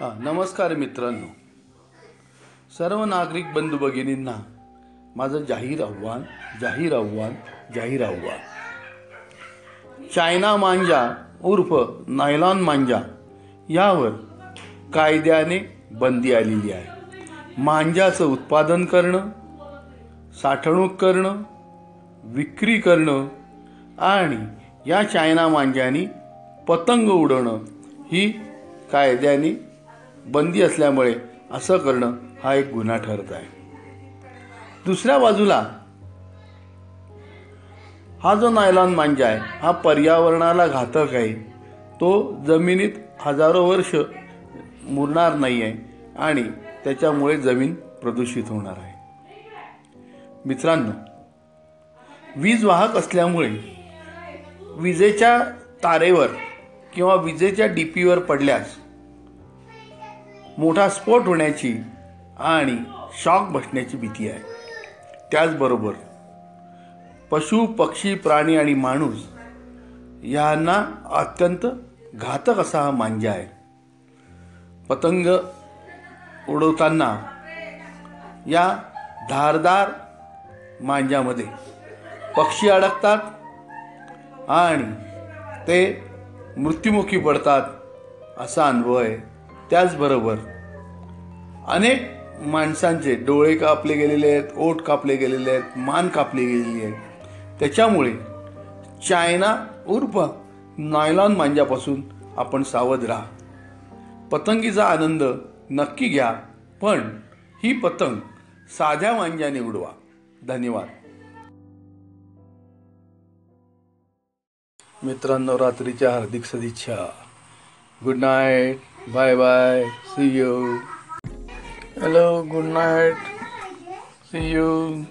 हां नमस्कार मित्रांनो. सर्व नागरिक बंधू भगिनींना माझं जाहीर आव्हान जाहीर आव्हान जाहीर आव्हान. चायना मांजा उर्फ नायलॉन मांजा यावर कायद्याने बंदी आलेली आहे. मांजाचं उत्पादन करणं साठवणूक करणं विक्री करणं आणि या चायना मांजानी पतंग उडवणं ही कायद्याने बंदी असल्यामुळे असं करणं हा एक गुन्हा ठरत आहे. दुसऱ्या बाजूला हा जो नायलॉन मांजा आहे हा पर्यावरणाला घातक आहे. तो जमिनीत हजारो वर्ष मुरणार नाही आहे आणि त्याच्यामुळे जमीन प्रदूषित होणार आहे. मित्रांनो वीज वाहक असल्यामुळे विजेच्या तारेवर किंवा विजेच्या डीपीवर पडल्यास मोठा स्फोट होण्याची आणि शॉक बसण्याची भीती आहे. त्याचबरोबर पशु पक्षी प्राणी आणि माणूस यांना अत्यंत घातक असा हा मांजा आहे. पतंग उडवताना या धारदार मांजामध्ये पक्षी अडकतात आणि ते मृत्युमुखी पडतात असा अनुभव आहे. त्याचबरोबर अनेक माणसांचे डोळे कापले गेलेले आहेत ओठ कापले गेलेले आहेत मान कापली गेलेली आहे त्याच्यामुळे चायना उर्फ नायलॉन मांजापासून आपण सावध राहा. पतंगीचा आनंद नक्की घ्या पण ही पतंग साध्या मांजाने उडवा. धन्यवाद. मित्रांनो रात्रीच्या हार्दिक सदिच्छा. Good night bye bye. See you. Hello good night. See you.